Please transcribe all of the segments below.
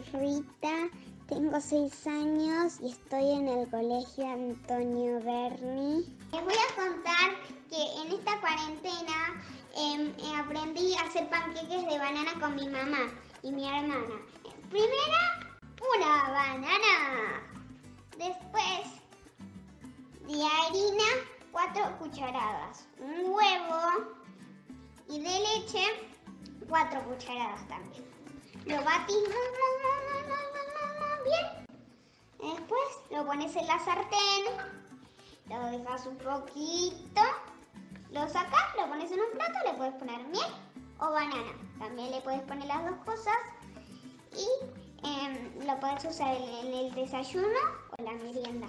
Rita, tengo seis años y estoy en el colegio Antonio Berni. Les voy a contar que en esta cuarentena em, eh, aprendí a hacer panqueques de banana con mi mamá y mi hermana. Primera, una banana. Después, de harina, cuatro cucharadas. Un huevo y de leche, cuatro cucharadas también. Lo batís bien. Después lo pones en la sartén, lo dejas un poquito, lo sacas, lo pones en un plato, le puedes poner miel o banana. También le puedes poner las dos cosas y em, lo puedes usar en el desayuno o la merienda.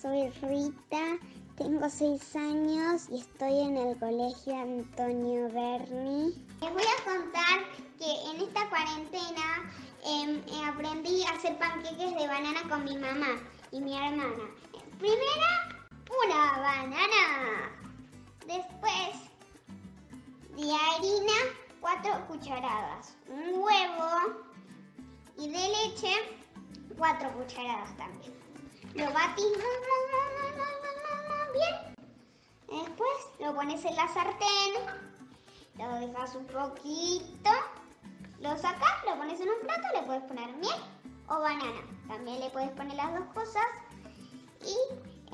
Soy Rita, tengo seis años y estoy en el colegio Antonio Berni. Les voy a contar que en esta cuarentena em, eh, aprendí a hacer panqueques de banana con mi mamá y mi hermana. Primera, una banana. Después, de harina, cuatro cucharadas. Un huevo y de leche, cuatro cucharadas también. Lo lo pones en la sartén, lo dejas un poquito, lo sacas, lo pones en un plato, le puedes poner miel o banana. También le puedes poner las dos cosas y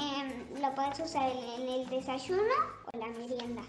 em, lo puedes usar en el desayuno o la merienda.